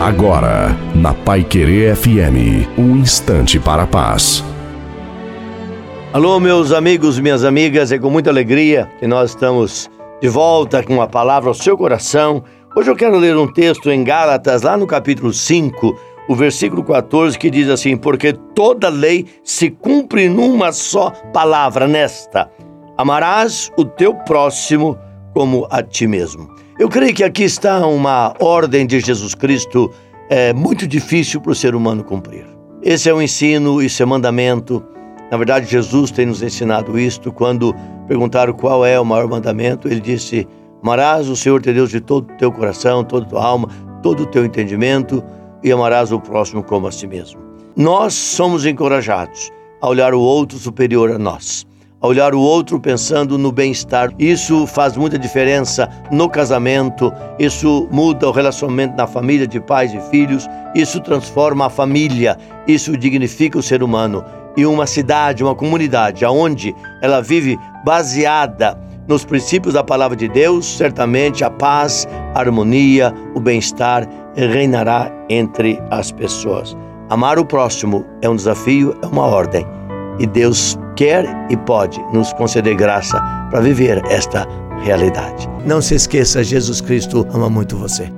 Agora, na Pai Querer FM, um instante para a paz. Alô, meus amigos, minhas amigas, é com muita alegria que nós estamos de volta com a palavra ao seu coração. Hoje eu quero ler um texto em Gálatas, lá no capítulo 5, o versículo 14, que diz assim: Porque toda lei se cumpre numa só palavra, nesta: Amarás o teu próximo como a ti mesmo. Eu creio que aqui está uma ordem de Jesus Cristo é, muito difícil para o ser humano cumprir. Esse é o ensino, isso é mandamento. Na verdade, Jesus tem nos ensinado isto. Quando perguntaram qual é o maior mandamento, ele disse: Amarás o Senhor teu Deus de todo o teu coração, toda a tua alma, todo o teu entendimento e amarás o próximo como a si mesmo. Nós somos encorajados a olhar o outro superior a nós a olhar o outro pensando no bem-estar. Isso faz muita diferença no casamento, isso muda o relacionamento na família de pais e filhos, isso transforma a família, isso dignifica o ser humano. E uma cidade, uma comunidade, aonde ela vive baseada nos princípios da palavra de Deus, certamente a paz, a harmonia, o bem-estar reinará entre as pessoas. Amar o próximo é um desafio, é uma ordem. E Deus quer e pode nos conceder graça para viver esta realidade. Não se esqueça, Jesus Cristo ama muito você.